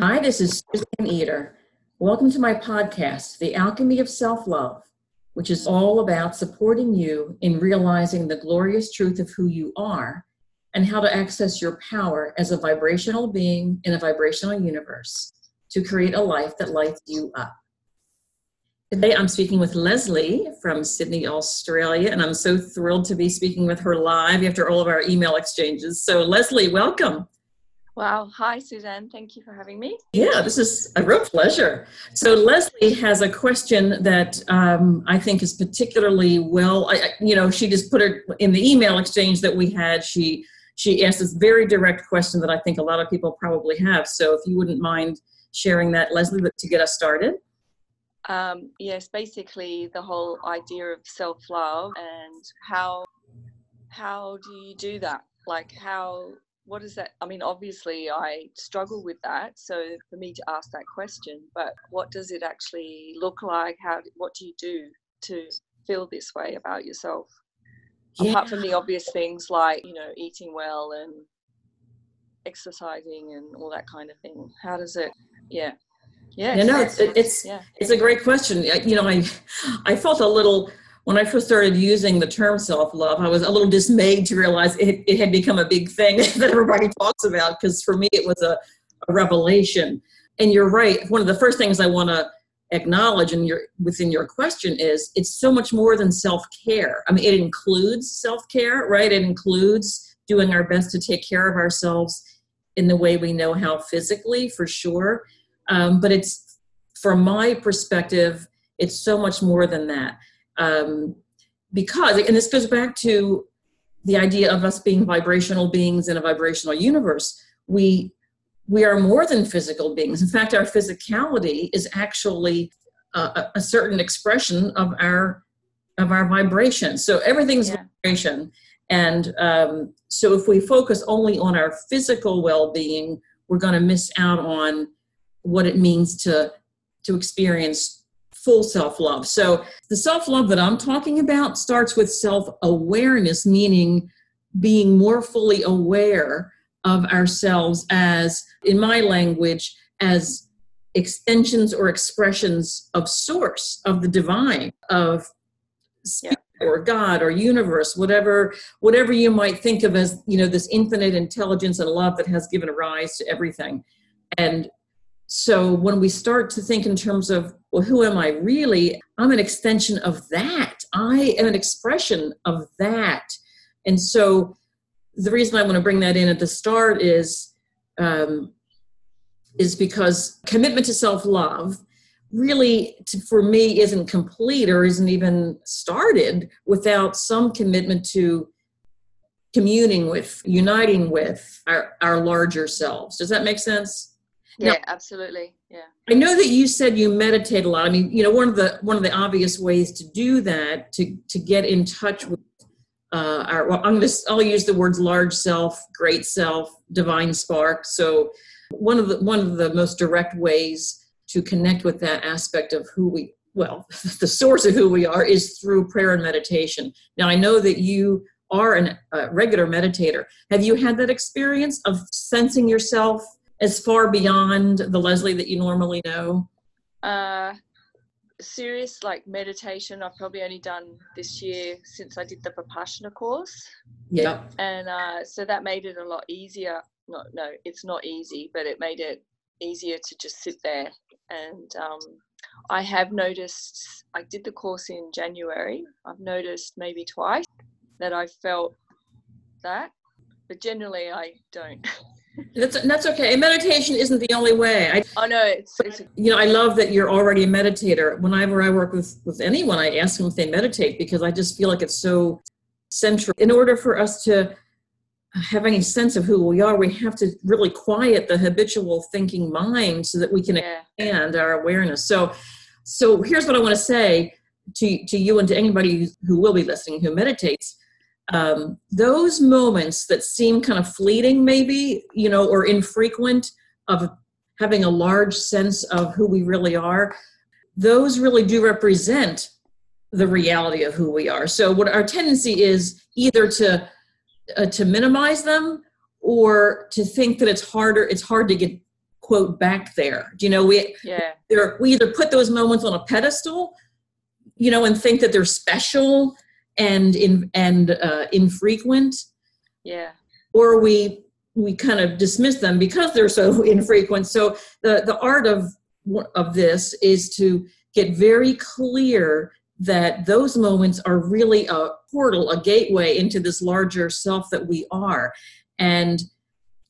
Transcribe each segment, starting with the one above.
Hi, this is Suzanne Eder. Welcome to my podcast, The Alchemy of Self Love, which is all about supporting you in realizing the glorious truth of who you are and how to access your power as a vibrational being in a vibrational universe to create a life that lights you up. Today I'm speaking with Lesley from Sydney, Australia, and I'm so thrilled to be speaking with her live after all of our email exchanges. So, Lesley, welcome. Wow. Hi, Suzanne. Thank you for having me. Yeah, this is a real pleasure. So, Lesley has a question that um, I think is particularly well, I, you know, she just put it in the email exchange that we had. She she asked this very direct question that I think a lot of people probably have. So, if you wouldn't mind sharing that, Lesley, to get us started. Um, yes, basically the whole idea of self-love and how how do you do that? Like how what is that? I mean, obviously I struggle with that. So for me to ask that question, but what does it actually look like? How what do you do to feel this way about yourself? Yeah. Apart from the obvious things like you know eating well and exercising and all that kind of thing. How does it? Yeah. Yeah, no, know, it's it's yeah. it's a great question. You know, I I felt a little when I first started using the term self love. I was a little dismayed to realize it, it had become a big thing that everybody talks about. Because for me, it was a, a revelation. And you're right. One of the first things I want to acknowledge in your within your question is it's so much more than self care. I mean, it includes self care, right? It includes doing our best to take care of ourselves in the way we know how physically, for sure um, but it's, from my perspective, it's so much more than that. Um, because, and this goes back to the idea of us being vibrational beings in a vibrational universe. We we are more than physical beings. In fact, our physicality is actually a, a certain expression of our of our vibration. So everything's yeah. vibration, and um, so if we focus only on our physical well-being, we're going to miss out on what it means to to experience full self-love. So the self-love that I'm talking about starts with self-awareness meaning being more fully aware of ourselves as in my language as extensions or expressions of source of the divine of spirit yeah. or god or universe whatever whatever you might think of as you know this infinite intelligence and love that has given rise to everything and so when we start to think in terms of, well, who am I really? I'm an extension of that. I am an expression of that. And so the reason I want to bring that in at the start is um, is because commitment to self love really to, for me isn't complete or isn't even started without some commitment to communing with uniting with our, our larger selves does that make sense yeah, absolutely. Yeah. I know that you said you meditate a lot. I mean, you know, one of the one of the obvious ways to do that to to get in touch with uh, our. Well, I'm to. I'll use the words large self, great self, divine spark. So one of the one of the most direct ways to connect with that aspect of who we well the source of who we are is through prayer and meditation now i know that you are a uh, regular meditator have you had that experience of sensing yourself as far beyond the Lesley that you normally know? Uh, serious like meditation I've probably only done this year since I did the Vipassana course. Yeah. And uh, so that made it a lot easier. No, no, it's not easy, but it made it easier to just sit there. And um, I have noticed, I did the course in January. I've noticed maybe twice that I felt that, but generally I don't. That's that's okay. And meditation isn't the only way. I, oh no, it's, it's you know I love that you're already a meditator. Whenever I work with with anyone, I ask them if they meditate because I just feel like it's so central. In order for us to have any sense of who we are, we have to really quiet the habitual thinking mind so that we can yeah. expand our awareness. So, so here's what I want to say to to you and to anybody who will be listening who meditates um, those moments that seem kind of fleeting maybe you know or infrequent of having a large sense of who we really are those really do represent the reality of who we are so what our tendency is either to uh, to minimize them or to think that it's harder it's hard to get quote back there. Do you know we yeah we either put those moments on a pedestal, you know, and think that they're special and in and uh, infrequent, yeah or we we kind of dismiss them because they're so infrequent. So the the art of of this is to get very clear that those moments are really a portal, a gateway into this larger self that we are. And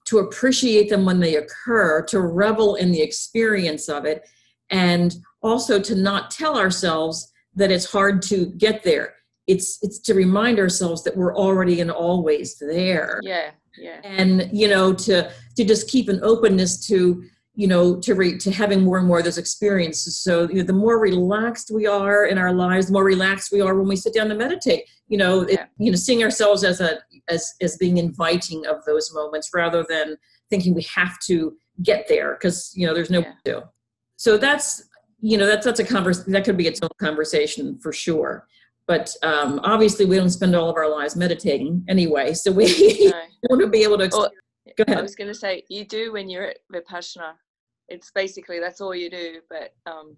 to appreciate them when they occur, to revel in the experience of it, and also to not tell ourselves that it's hard to get there. It's it's to remind ourselves that we're already and always there. Yeah, yeah. And you know, to to just keep an openness to you know to re, to having more and more of those experiences so you know, the more relaxed we are in our lives the more relaxed we are when we sit down to meditate you know yeah. it, you know seeing ourselves as a as as being inviting of those moments rather than thinking we have to get there because you know there's no yeah. so that's you know that's that's a converse that could be its own conversation for sure but um, obviously we don't spend all of our lives meditating anyway so we no. want to be able to Go ahead. I was going to say you do when you're at Vipassana it's basically that's all you do but um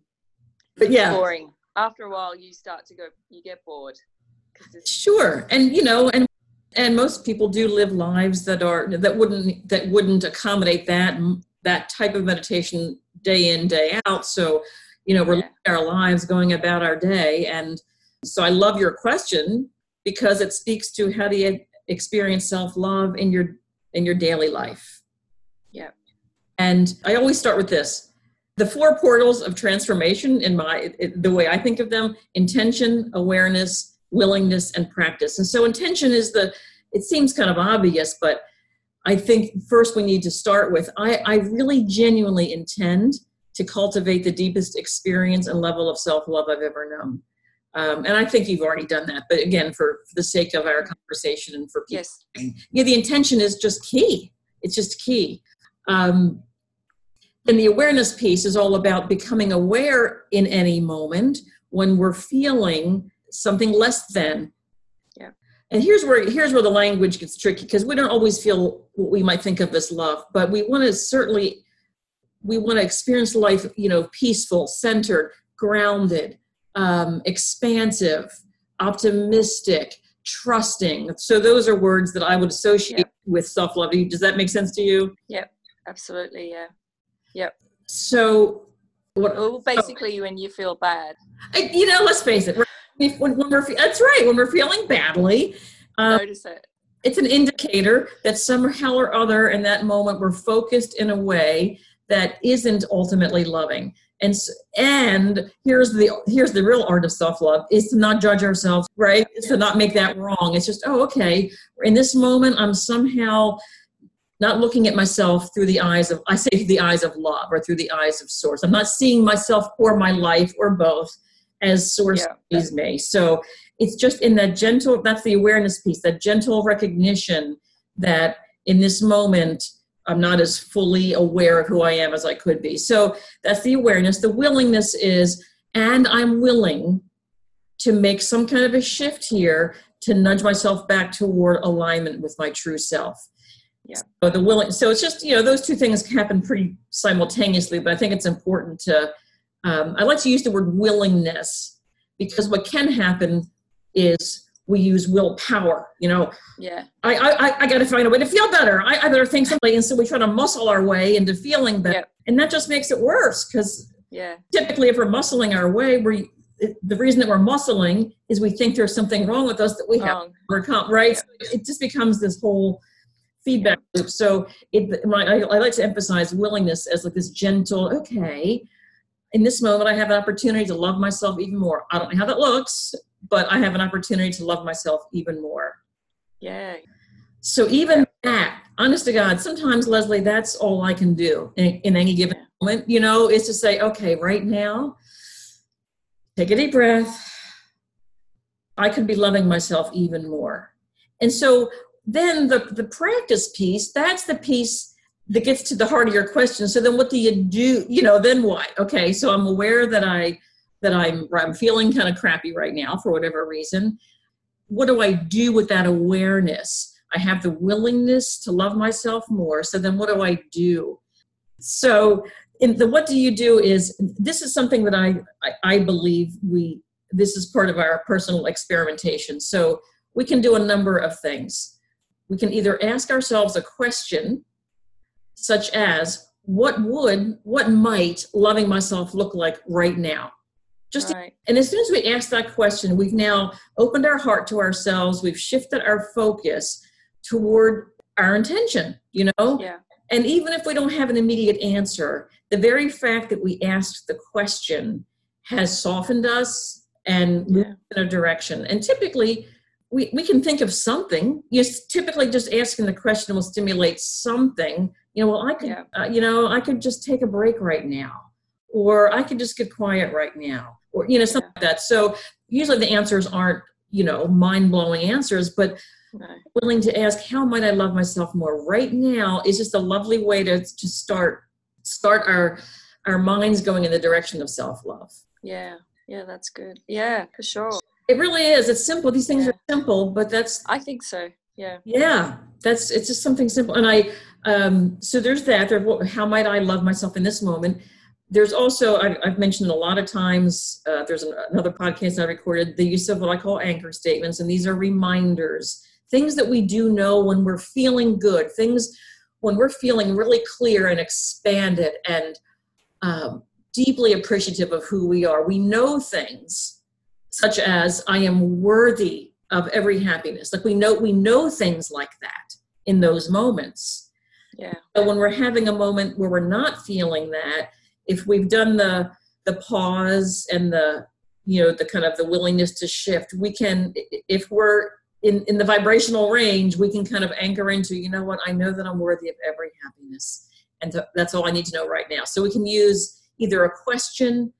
but yeah boring after a while you start to go you get bored sure and you know and and most people do live lives that are that wouldn't that wouldn't accommodate that that type of meditation day in day out so you know we're yeah. living our lives going about our day and so i love your question because it speaks to how do you experience self-love in your in your daily life Yeah. and I always start with this. The four portals of transformation in my the way I think of them, intention, awareness, willingness and practice. And so intention is the it seems kind of obvious, but I think first we need to start with I, I really genuinely intend to cultivate the deepest experience and level of self love I've ever known. Um, and I think you've already done that, but again, for, for the sake of our conversation and for people, yes. yeah, the intention is just key. It's just key. Um, and the awareness piece is all about becoming aware in any moment when we're feeling something less than. Yeah. And here's where here's where the language gets tricky because we don't always feel what we might think of as love, but we want to certainly we want to experience life, you know, peaceful, centered, grounded, um, expansive, optimistic, trusting. So those are words that I would associate yep. with self-love. Does that make sense to you? Yep, absolutely. Yeah. Yep. So, what? Well, basically, when you feel bad. You know, let's face it. When, when we're that's right. When we're feeling badly, um, notice it. It's an indicator that somehow or other in that moment we're focused in a way that isn't ultimately loving. And and here's the here's the real art of self love is to not judge ourselves, right? It's to not make that wrong. It's just oh okay. In this moment, I'm somehow not looking at myself through the eyes of i say through the eyes of love or through the eyes of source i'm not seeing myself or my life or both as source yeah. sees me so it's just in that gentle that's the awareness piece that gentle recognition that in this moment i'm not as fully aware of who i am as i could be. So that's the awareness. The willingness is and i'm willing to make some kind of a shift here to nudge myself back toward alignment with my true self. Yeah. So the willing so it's just you know those two things happen pretty simultaneously but i think it's important to um, i like to use the word willingness because what can happen is we use willpower you know? Yeah. I i, I got to find a way to feel better. I, I better think something and so we try to muscle our way into feeling better. And that just makes it worse because yeah. typically if we're muscling our way we the reason that we're muscling is we think there's something wrong with us that we have to overcome right? Yeah. so it just becomes this whole feedback loop. So it, I, I like to emphasize willingness as like this gentle, okay, in this moment I have an opportunity to love myself even more. I don't know how that looks, but I have an opportunity to love myself even more. Yeah. So even that, honest to God, sometimes Lesley, that's all I can do in, in any given moment, you know, is to say, okay, right now, take a deep breath. I could be loving myself even more. And so then the, the practice piece, that's the piece that gets to the heart of your question. So then what do you do? You know, then what? Okay, so I'm aware that I that I'm I'm feeling kind of crappy right now for whatever reason. What do I do with that awareness? I have the willingness to love myself more. So then what do I do? so in the what do you do is this is something that I, I, I believe we this is part of our personal experimentation. So we can do a number of things. We can either ask ourselves a question such as what would what might loving myself look like right now just right. and as soon as we ask that question we've now opened our heart to ourselves we've shifted our focus toward our intention you know yeah and even if we don't have an immediate answer, the very fact that we asked the question has softened us and moved in a direction. And typically, we, we can think of something. Yes, typically just asking the question will stimulate something. You know, well, I could, yeah. uh, you know, I could just take a break right now, or I could just get quiet right now, or you know, something yeah. like that. So usually the answers aren't, you know, mind blowing answers, but willing to ask how might i love myself more? Right now is just a lovely way to, to start start our our minds going in the direction of self-love. Yeah. Yeah that's good. Yeah for sure. It really is. It's simple. These things yeah. are simple but that's i think so. Yeah. Yeah. That's it's just something simple. And i um so there's that. There how might i love myself in this moment there's also I've, I've, mentioned a lot of times uh, there's an, another podcast i recorded the use of what i call anchor statements and these are reminders things that we do know when we're feeling good, things when we're feeling really clear and expanded and um, deeply appreciative of who we are. We know things such as I am worthy of every happiness. Like we know we know things like that in those moments. Yeah. But when we're having a moment where we're not feeling that, if we've done the the pause and the you know the kind of the willingness to shift, we can if we're in, in the vibrational range, we can kind of anchor into, you know what, I know that I'm worthy of every happiness. And to, that's all I need to know right now. So we can use either a question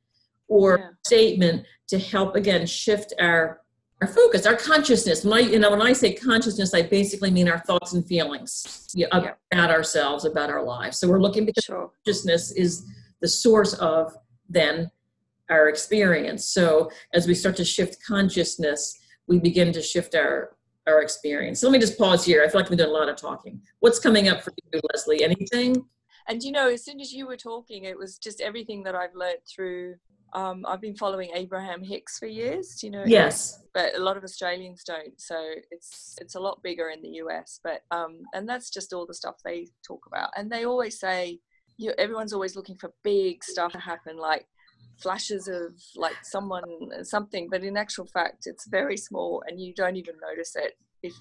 or yeah. statement to help again shift our our focus, our consciousness. When I, you know, when I say consciousness, I basically mean our thoughts and feelings you know, yeah. about ourselves, about our lives. So we're looking because sure. consciousness is the source of then our experience. So as we start to shift consciousness, we begin to shift our our experience. So let me just pause here. I feel like we've done a lot of talking. What's coming up for you, Lesley? Anything? And you know, as soon as you were talking, it was just everything that I've learned through. Um, I've been following Abraham Hicks for years, you know. Yes. But a lot of Australians don't, so it's it's a lot bigger in the US. But um, and that's just all the stuff they talk about, and they always say, you everyone's always looking for big stuff to happen, like flashes of like someone something but in actual fact it's very small and you don't even notice it. If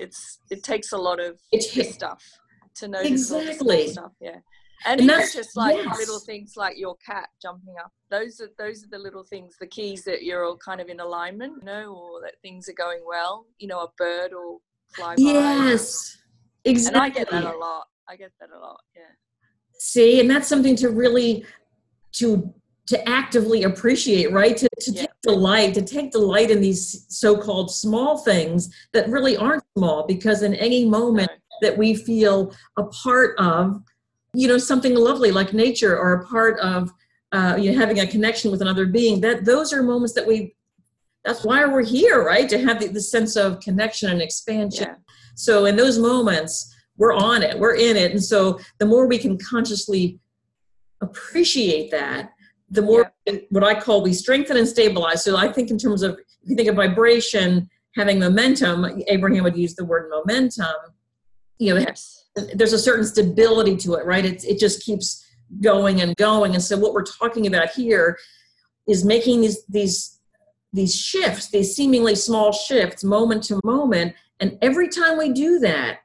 it's it takes a lot of it's stuff to notice exactly. stuff yeah. And, and even just like yes. little things like your cat jumping up those are those are the little things the keys that you're all kind of in alignment you know or that things are going well you know a bird or fly by. Yes. Exactly and i get that a lot. I get that a lot yeah see and that's something to really to to actively appreciate, right? To, to yeah. take delight, to take delight in these so-called small things that really aren't small, because in any moment that we feel a part of, you know, something lovely like nature, or a part of, uh, you know, having a connection with another being, that those are moments that we. That's why we're here, right? To have the, the sense of connection and expansion. Yeah. So in those moments, we're on it, we're in it, and so the more we can consciously appreciate that the more yeah. what I call we strengthen and stabilize. So I think in terms of if you think of vibration having momentum, Abraham would use the word momentum. You know, yes. there's a certain stability to it, right? It it just keeps going and going. And so what we're talking about here is making these these these shifts, these seemingly small shifts, moment to moment. And every time we do that,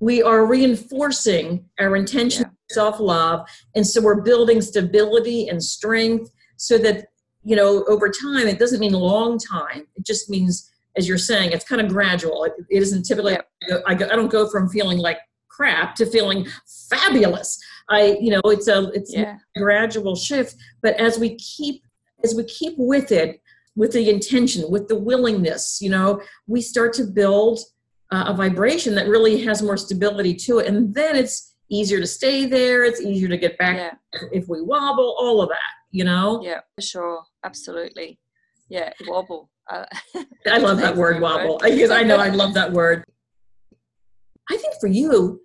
we are reinforcing our intention yeah self love. And so we're building stability and strength so that, you know, over time, it doesn't mean long time. It just means, as you're saying, it's kind of gradual. it, it isn't typically, I, go, I don't go from feeling like crap to feeling fabulous. I, you know, it's a, it's yeah. a gradual shift. But as we keep, as we keep with it, with the intention, with the willingness, you know, we start to build uh, a vibration that really has more stability to it. And then it's, easier to stay there. It's easier to get back yeah. if we wobble. All of that, you know. Yeah, for sure, absolutely. Yeah, wobble. Uh, I love that word wobble because I know I love that word. I think for you,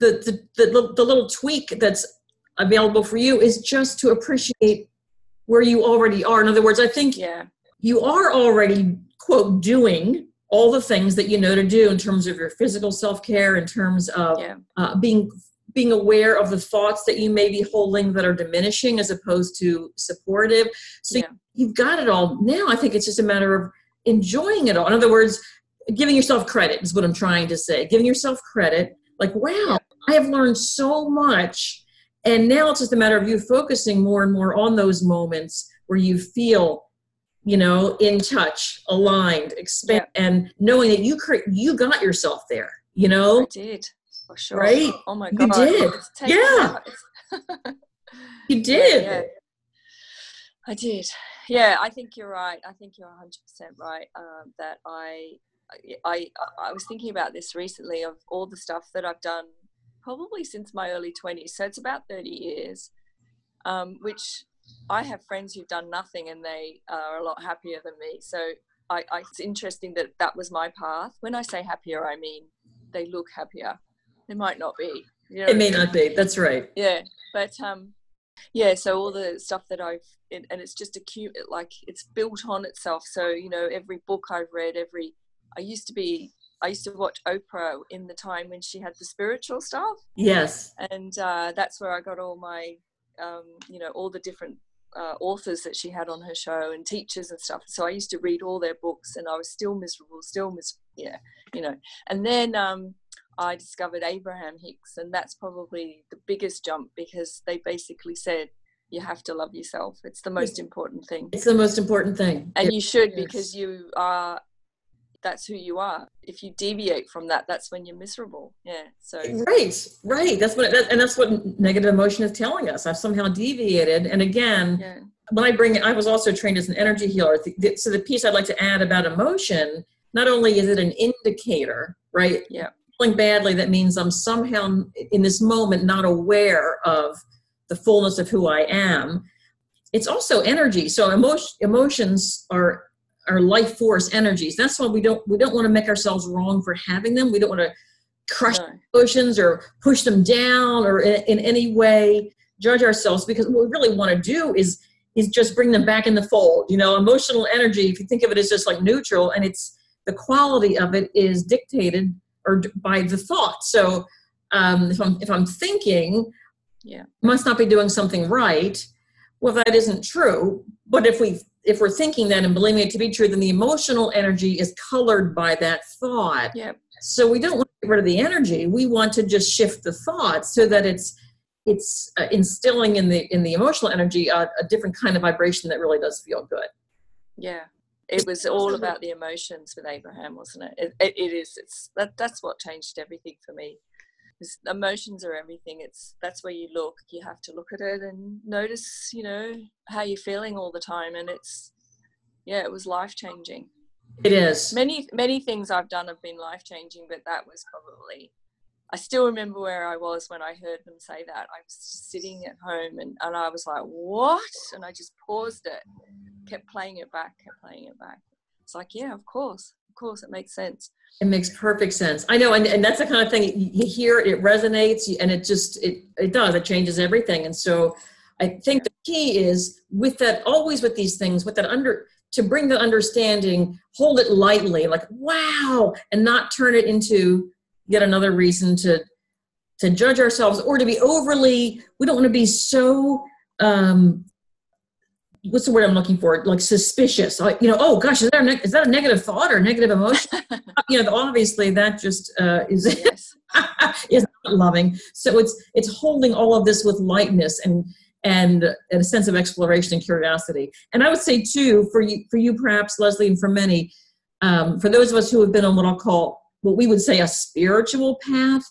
the, the the the little tweak that's available for you is just to appreciate where you already are. In other words, I think yeah. you are already, quote, doing all the things that you know to do in terms of your physical self-care, in terms of yeah. uh, being being aware of the thoughts that you may be holding that are diminishing as opposed to supportive. So Yeah. you've got it all. Now I think it's just a matter of enjoying it all. In other words, giving yourself credit is what I'm trying to say. Giving yourself credit, like, wow, I have learned so much. And now it's just a matter of you focusing more and more on those moments where you feel, you know, in touch, aligned, expand, and knowing that you cre- you got yourself there. You know, I did for sure. Right? Oh my god You did. Yeah. you did. Yeah, I did. Yeah, I think you're right. I think you're 100% right. Um, that I, I, I was thinking about this recently of all the stuff that I've done, probably since my early 20s. So it's about 30 years, um, which I have friends who've done nothing and they are a lot happier than me. So I, I, it's interesting that that was my path. When I say happier, I mean they look happier. They might not be. You know It I may mean? not be. That's right. yeah but um yeah so all the stuff that i've it, and it's just a cute like it's built on itself so you know every book i've read every i used to be i used to watch oprah in the time when she had the spiritual stuff Yes. and uh, that's where i got all my um, you know all the different uh, authors that she had on her show and teachers and stuff so i used to read all their books and i was still miserable still mis yeah you know and then um, I discovered Abraham Hicks, and that's probably the biggest jump because they basically said you have to love yourself. It's the most important thing, It's the most important thing. and It- you should because you are. That's who you are. If you deviate from that, that's when you're miserable. Yeah. So Right, right. That's what, that, and that's what negative emotion is telling us. I've somehow deviated. And again, yeah, when I bring, I was also trained as an energy healer. So the piece I'd like to add about emotion, not only is it an indicator, right? Yeah. Feeling badly, that means I'm somehow in this moment not aware of the fullness of who I am. It's also energy. So emotion, emotions are are life force energies. That's why we don't we don't want to make ourselves wrong for having them. We don't want to crush no, emotions or push them down or in, in any way judge ourselves because what we really want to do is is just bring them back in the fold you know emotional energy if you think of it as just like neutral and it's the quality of it is dictated or by the thought so um, if i'm if i'm thinking Yeah. must not be doing something right well that isn't true but if we if we're thinking that and believing it to be true then the emotional energy is colored by that thought yeah, so we don't want to get rid of the energy. We want to just shift the thought so that it's it's uh, instilling in the in the emotional energy a, a different kind of vibration that really does feel good. yeah. It was all about the emotions with Abraham, wasn't it? It, it, it is. It's that. That's what changed everything for me. Emotions are everything. It's that's where you look. You have to look at it and notice, you know, how you're feeling all the time. And it's, yeah, it was life changing. It is. Many many things I've done have been life changing, but that was probably. I still remember where I was when I heard them say that. I was sitting at home and, and I was like, what? And I just paused it, kept playing it back, kept playing it back. It's like, yeah, of course, of course, it makes sense. It makes perfect sense. I know, and, and that's the kind of thing you hear it, it resonates, and it just it it does. It changes everything. And so, I think the key is with that always with these things with that under to bring the understanding, hold it lightly, like wow, and not turn it into yet another reason to to judge ourselves or to be overly. We don't want to be so. Um, what's the word I'm looking for? Like suspicious. Like, you know, oh gosh, is that a neg- is that a negative thought or negative emotion? you know, obviously that just uh, is yes. is not loving. So it's it's holding all of this with lightness and and, and a sense of exploration and curiosity. And I would say too, for you for you perhaps Lesley, and for many, um, for those of us who have been on what I'll call what we would say a spiritual path.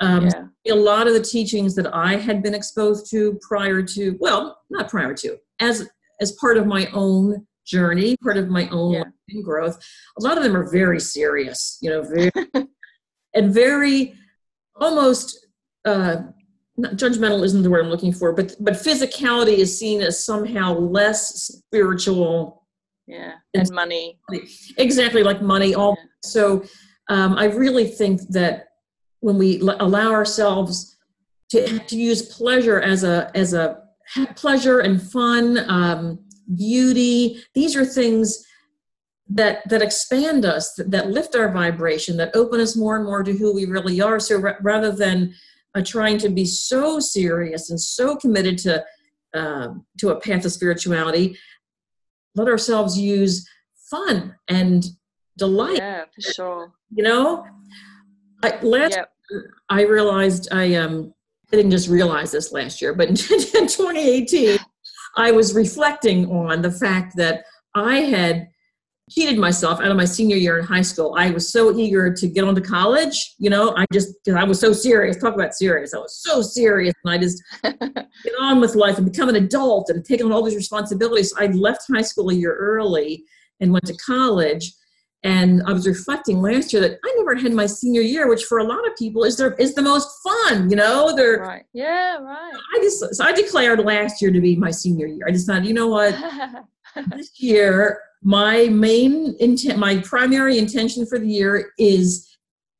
Um, yeah. a lot of the teachings that I had been exposed to prior to, well, not prior to, as as part of my own journey, part of my own Yeah. growth, a lot of them are very serious, you know, very and very almost uh, not judgmental isn't the word I'm looking for, but but physicality is seen as somehow less spiritual, Yeah. And money. exactly like money. All Yeah. so, um, I really think that when we l- allow ourselves to, to use pleasure as a as a pleasure and fun um, beauty. These are things that that expand us that, that, lift our vibration that open us more and more to who we really are. So r- rather than uh, trying to be so serious and so committed to uh, to a path of spirituality let ourselves use fun and delight. Yeah for sure. You know? I, last yep. i realized i um i didn't just realize this last year but in 2018 i was reflecting on the fact that i had cheated myself out of my senior year in high school. I was so eager to get on to college. You know, I just, because I was so serious. Talk about serious. I was so serious. And I just get on with life and become an adult and take on all these responsibilities. I left high school a year early and went to college. And I was reflecting last year that I never had my senior year, which for a lot of people is their is the most fun. You know, they're right. Yeah, right. I just so I declared last year to be my senior year. I decided, you know what, this year my main intent my primary intention for the year is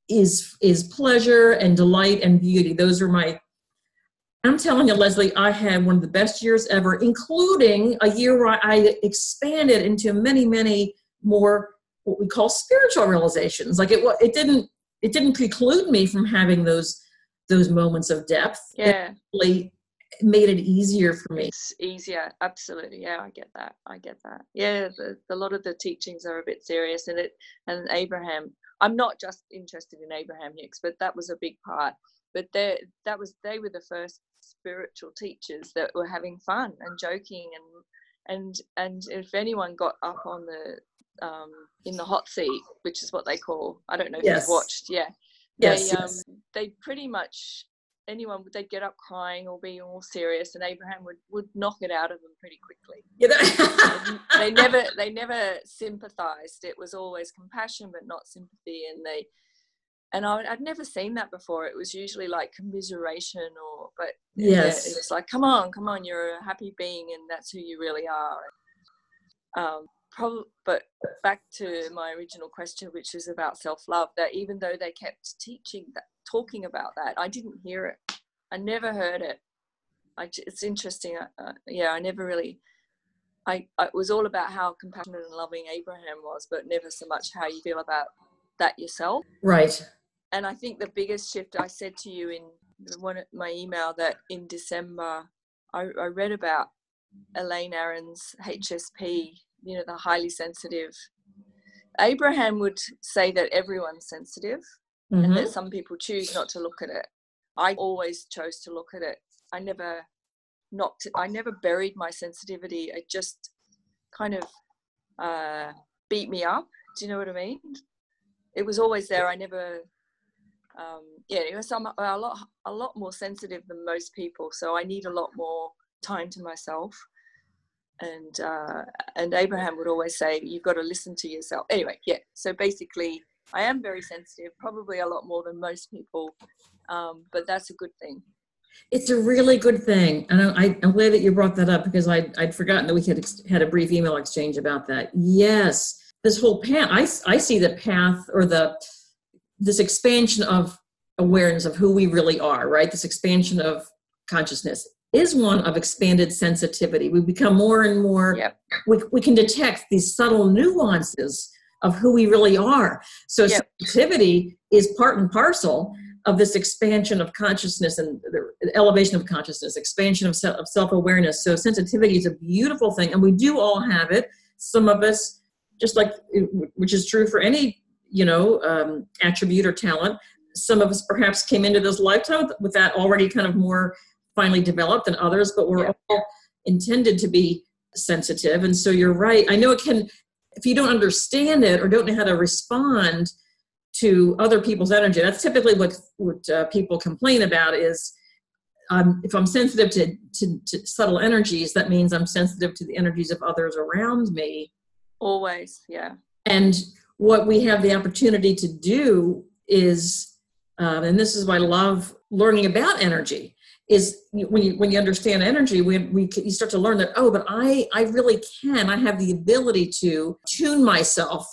is is pleasure and delight and beauty those are my i'm telling you lesley i had one of the best years ever including a year where i expanded into many many more what we call spiritual realizations like it it didn't it didn't preclude me from having those those moments of depth yeah it really made it easier for me. It's easier, absolutely. Yeah, I get that. I get that. Yeah, the, a lot of the teachings are a bit serious, and it and Abraham. I'm not just interested in Abraham Hicks, but that was a big part. But they that was they were the first spiritual teachers that were having fun and joking and and and if anyone got up on the um, in the hot seat, which is what they call, I don't know if yes. you've watched, yeah, yes, they yes. Um, they pretty much anyone they'd get up crying or be all serious and abraham would would knock it out of them pretty quickly. They never they never sympathized. It was always compassion but not sympathy and they and I, would never seen that before. It was usually like commiseration or but yes it, was like come on come on you're a happy being and that's who you really are. Um probably but back to my original question which is about self-love that even though they kept teaching that talking about that. I didn't hear it. I never heard it. I, it's interesting. Uh, uh, yeah, I never really. I, it was all about how compassionate and loving Abraham was, but never so much how you feel about that yourself. Right. And I think the biggest shift I said to you in one my email that in December I, I read about Elaine Aron's HSP, you know, the highly sensitive. Abraham would say that everyone's sensitive, mm-hmm. and that mm-hmm. some people choose not to look at it. I always chose to look at it. I never not I never buried my sensitivity. It just kind of uh, beat me up. Do you know what I mean? It was always there. I never um, yeah, it was I'm a lot a lot more sensitive than most people, so I need a lot more time to myself. And uh, and Abraham would always say, "You've got to listen to yourself." Anyway, yeah. So basically, I am very sensitive, probably a lot more than most people, um, but that's a good thing. It's a really good thing, and I, am glad that you brought that up because I, would forgotten that we had had a brief email exchange about that. Yes, this whole path, I, I see the path or the this expansion of awareness of who we really are, right? This expansion of consciousness is one of expanded sensitivity. We become more and more, yep. we, we can detect these subtle nuances of who we really are. So yep. sensitivity is part and parcel of this expansion of consciousness and the elevation of consciousness, expansion of, of self-awareness. So sensitivity is a beautiful thing, and we do all have it. Some of us, just like which is true for any you know um, attribute or talent. Some of us perhaps came into this lifetime with that already kind of more finely developed than others, but we're all intended to be sensitive. And so you're right. I know it can if you don't understand it or don't know how to respond to other people's energy that's typically what what uh, people complain about is um, if i'm sensitive to, to, to subtle energies that means i'm sensitive to the energies of others around me always yeah and what we have the opportunity to do is um, and this is why i love learning about energy is when you when you understand energy we, we you start to learn that oh but i i really can i have the ability to tune myself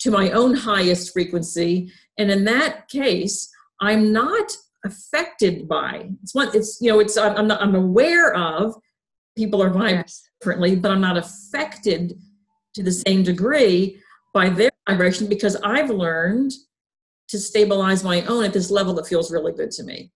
to my own highest frequency and in that case i'm not affected by. It's one. It's you know. It's I'm not. I'm aware of people are vibrating yes. differently, but I'm not affected to the same degree by their vibration because I've learned to stabilize my own at this level that feels really good to me.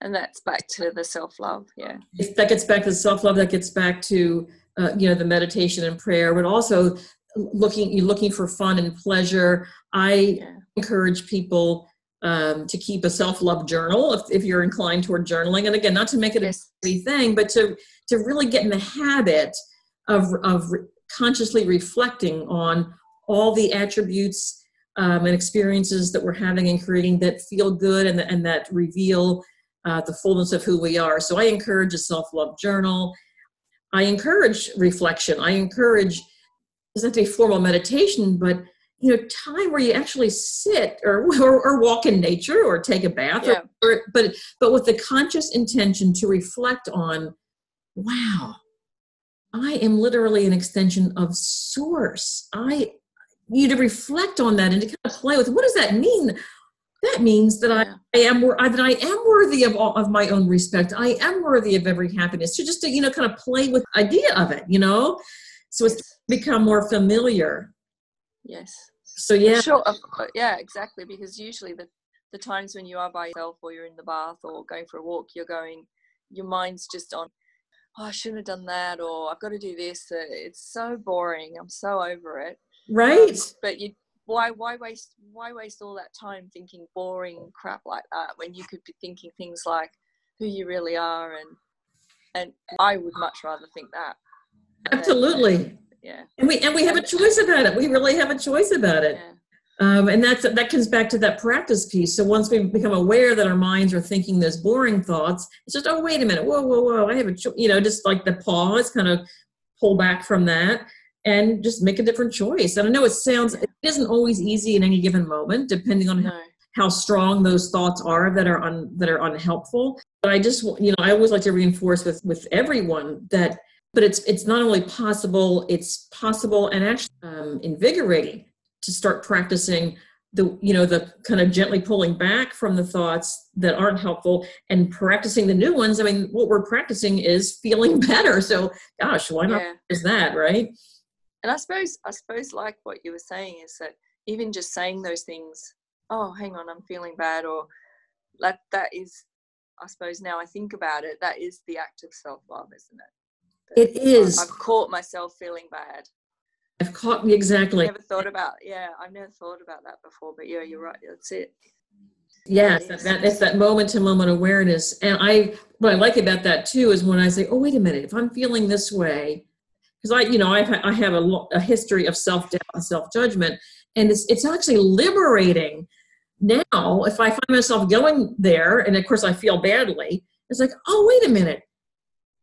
And that's back to the self love, yeah. That gets back to the self love. That gets back to uh, you know the meditation and prayer, but also looking you're looking for fun and pleasure. I yeah. encourage people um, to keep a self-love journal if, if you're inclined toward journaling and again not to make it yes. a thing but to to really get in the habit of of re- consciously reflecting on all the attributes um, and experiences that we're having and creating that feel good and, and that reveal uh, the fullness of who we are. So i encourage a self-love journal. I encourage reflection. I encourage doesn't have to be formal meditation but you know time where you actually sit or or, or walk in nature or take a bath yeah. or, or, but but with the conscious intention to reflect on wow i am literally an extension of source. I you to reflect on that and to kind of play with what does that mean that means that yeah. I, I am that I am worthy of all, of my own respect. I am worthy of every happiness. To just to you know kind of play with idea of it, you know, so it's become more familiar. Yes. So yeah. Sure. Yeah, exactly. Because usually the the times when you are by yourself or you're in the bath or going for a walk, you're going, your mind's just on. Oh, I shouldn't have done that, or I've got to do this. Uh, it's so boring. I'm so over it. Right. Um, but you, why, why waste, why waste all that time thinking boring crap like that when you could be thinking things like who you really are, and and I would much rather think that. Absolutely. Yeah. And we and we have a choice about it. We really have a choice about it. Yeah. um, and that's that comes back to that practice piece. So once we become aware that our minds are thinking those boring thoughts it's just oh wait a minute. Whoa whoa whoa. I have a cho-, you know just like the pause kind of pull back from that and just make a different choice. And i know it sounds it isn't always easy in any given moment depending on how, how strong those thoughts are that are un, that are unhelpful. But i just you know i always like to reinforce with with everyone that but it's it's not only possible it's possible and actually um, invigorating to start practicing the you know the kind of gently pulling back from the thoughts that aren't helpful and practicing the new ones. I mean what we're practicing is feeling better. So gosh why not yeah. is that right and i suppose i suppose like what you were saying is that even just saying those things oh hang on i'm feeling bad or like that is i suppose now i think about it that is the act of self-love isn't it it is. I've caught myself feeling bad. I've caught me exactly. I've never thought about yeah, I've never thought about that before. But yeah, you're right. That's it. Yes, that, that, it's that moment to moment awareness. And I what I like about that too is when I say, oh wait a minute, if I'm feeling this way, because I you know I've, I have a, a history of self doubt and self judgment, and it's it's actually liberating. Now, if I find myself going there, and of course I feel badly, it's like, oh wait a minute,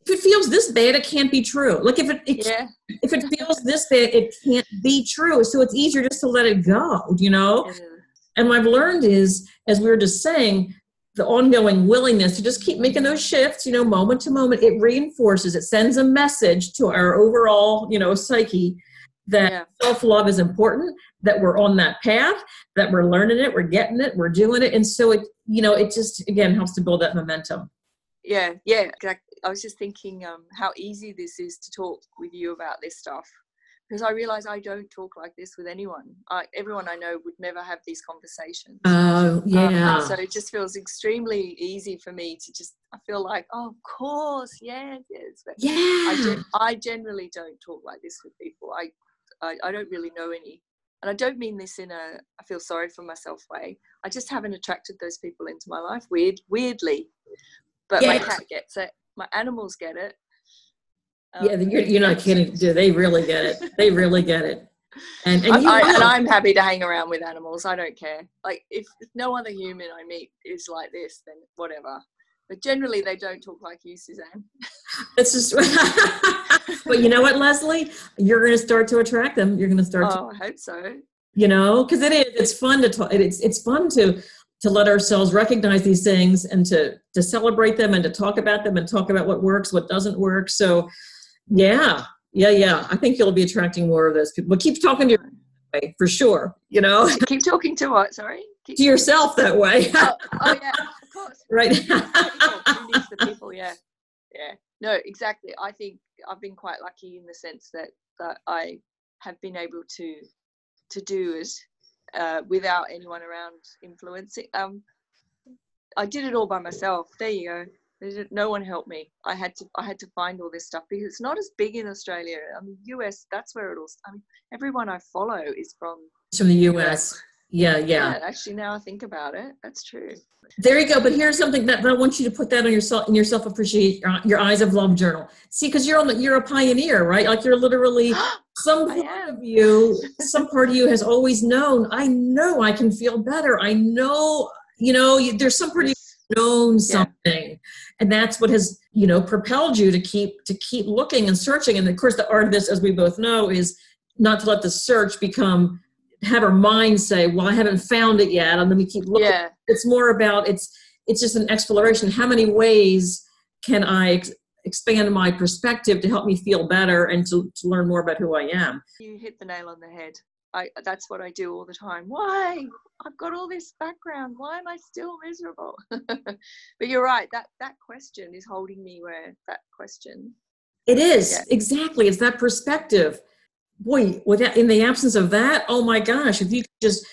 if it feels this bad, it can't be true. Like if it, it yeah. if it feels this bad, it can't be true. So it's easier just to let it go, you know. Yeah. And what I've learned is, as we were just saying, the ongoing willingness to just keep making those shifts, you know, moment to moment, it reinforces, it sends a message to our overall, you know, psyche that yeah. self love is important, that we're on that path, that we're learning it, we're getting it, we're doing it. And so it, you know, it just, again, helps to build that momentum. Yeah, yeah, I was just thinking um, how easy this is to talk with you about this stuff because I realize I don't talk like this with anyone. I, everyone I know would never have these conversations. Oh, yeah. Um, so it just feels extremely easy for me to just, I feel like, oh, of course, yes, yes. But yeah. I, gen- I generally don't talk like this with people. I, I, I don't really know any. And I don't mean this in a I feel sorry for myself way. I just haven't attracted those people into my life. Weird, weirdly, but yeah. my cat gets it my animals get it. Um, yeah, you're, you're not kidding. Do they really get it? They really get it. And and, I, and, I'm happy to hang around with animals. I don't care. Like if, no other human I meet is like this, then whatever. But generally, they don't talk like you, Suzanne. It's just. but you know what, Lesley? You're going to start to attract them. You're going to start. Oh, to, I hope so. You know, because it is. It's fun to talk. It's it's fun to to let ourselves recognize these things and to to celebrate them and to talk about them and talk about what works what doesn't work so yeah yeah yeah i think you'll be attracting more of those people but keep talking to your way for sure you know keep talking to what sorry to yourself that way. oh, oh, yeah, of course. Right. The people? Yeah, yeah. No, exactly. I think I've been quite lucky in the sense that that I have been able to to do it uh, without anyone around influencing. Um, I did it all by myself. There you go. No one helped me. I had to. I had to find all this stuff because it's not as big in Australia. I mean, US. That's where it all. I mean, everyone I follow is from. It's from the US. Yeah, yeah, yeah. Actually, now I think about it, that's true. There you go. But here's something that I want you to put that on yourself in your self appreciate uh, your eyes of love journal. See, because you're on the, you're a pioneer, right? Like you're literally some part of you, some part of you has always known. I know I can feel better. I know, you know, there's some part of you known something, yeah. and that's what has you know propelled you to keep to keep looking and searching. And of course, the art of this, as we both know, is not to let the search become have our mind say, "Well, I haven't found it yet," and then we keep looking. Yeah. It's more about it's it's just an exploration. How many ways can I ex- expand my perspective to help me feel better and to, to learn more about who I am? You hit the nail on the head. I, that's what I do all the time. Why? I've got all this background. Why am I still miserable? but you're right. That that question is holding me where that question. It is yeah. exactly. It's that perspective boy, without in the absence of that, oh my gosh, if you just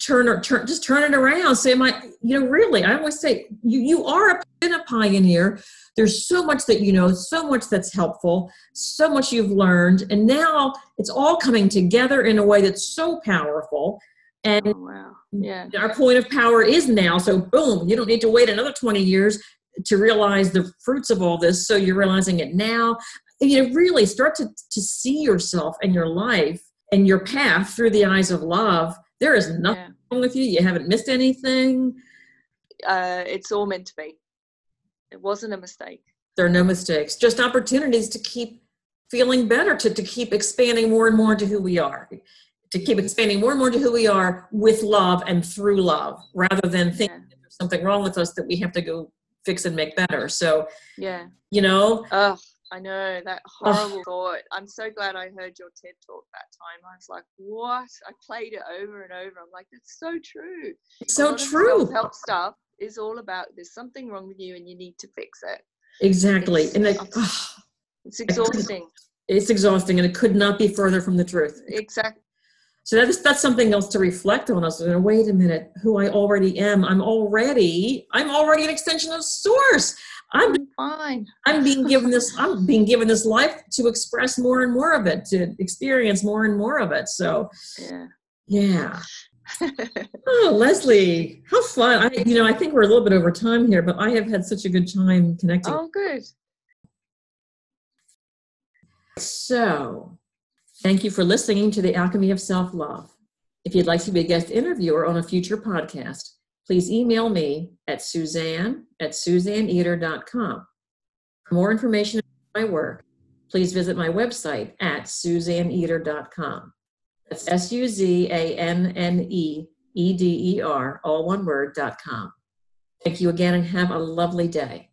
turn or turn just turn it around, say, my, you know, really, I always say you you are a, been a pioneer. There's so much that you know, so much that's helpful, so much you've learned, and now it's all coming together in a way that's so powerful. And oh, wow. yeah. our point of power is now. So boom, you don't need to wait another 20 years to realize the fruits of all this. So you're realizing it now you know really start to to see yourself and your life and your path through the eyes of love there is nothing yeah. wrong with you you haven't missed anything uh, it's all meant to be it wasn't a mistake there are no mistakes just opportunities to keep feeling better to, to keep expanding more and more into who we are to keep expanding more and more to who we are with love and through love rather than thinking yeah. there's something wrong with us that we have to go fix and make better so yeah you know oh I know that horrible oh. thought. I'm so glad I heard your TED talk that time. I was like, what? I played it over and over. I'm like, that's so true. It's so true. Help stuff is all about there's something wrong with you and you need to fix it. Exactly. It's, and like, oh, it's exhausting. It's exhausting and it could not be further from the truth. Exactly. So that's that's something else to reflect on. Us. Wait a minute, who I already am. I'm already. I'm already an extension of Source. I'm fine. I'm being given this. I'm being given this life to express more and more of it, to experience more and more of it. So, yeah, yeah. Oh, Lesley, how fun! I, you know, I think we're a little bit over time here, but I have had such a good time connecting. Oh, good. So, thank you for listening to the Alchemy of Self Love. If you'd like to be a guest interviewer on a future podcast please email me at suzanne at suzanneeder.com. For more information on my work, please visit my website at suzanneeder.com. That's S U Z A N N E E D E R, all one word, dot com. Thank you again and have a lovely day.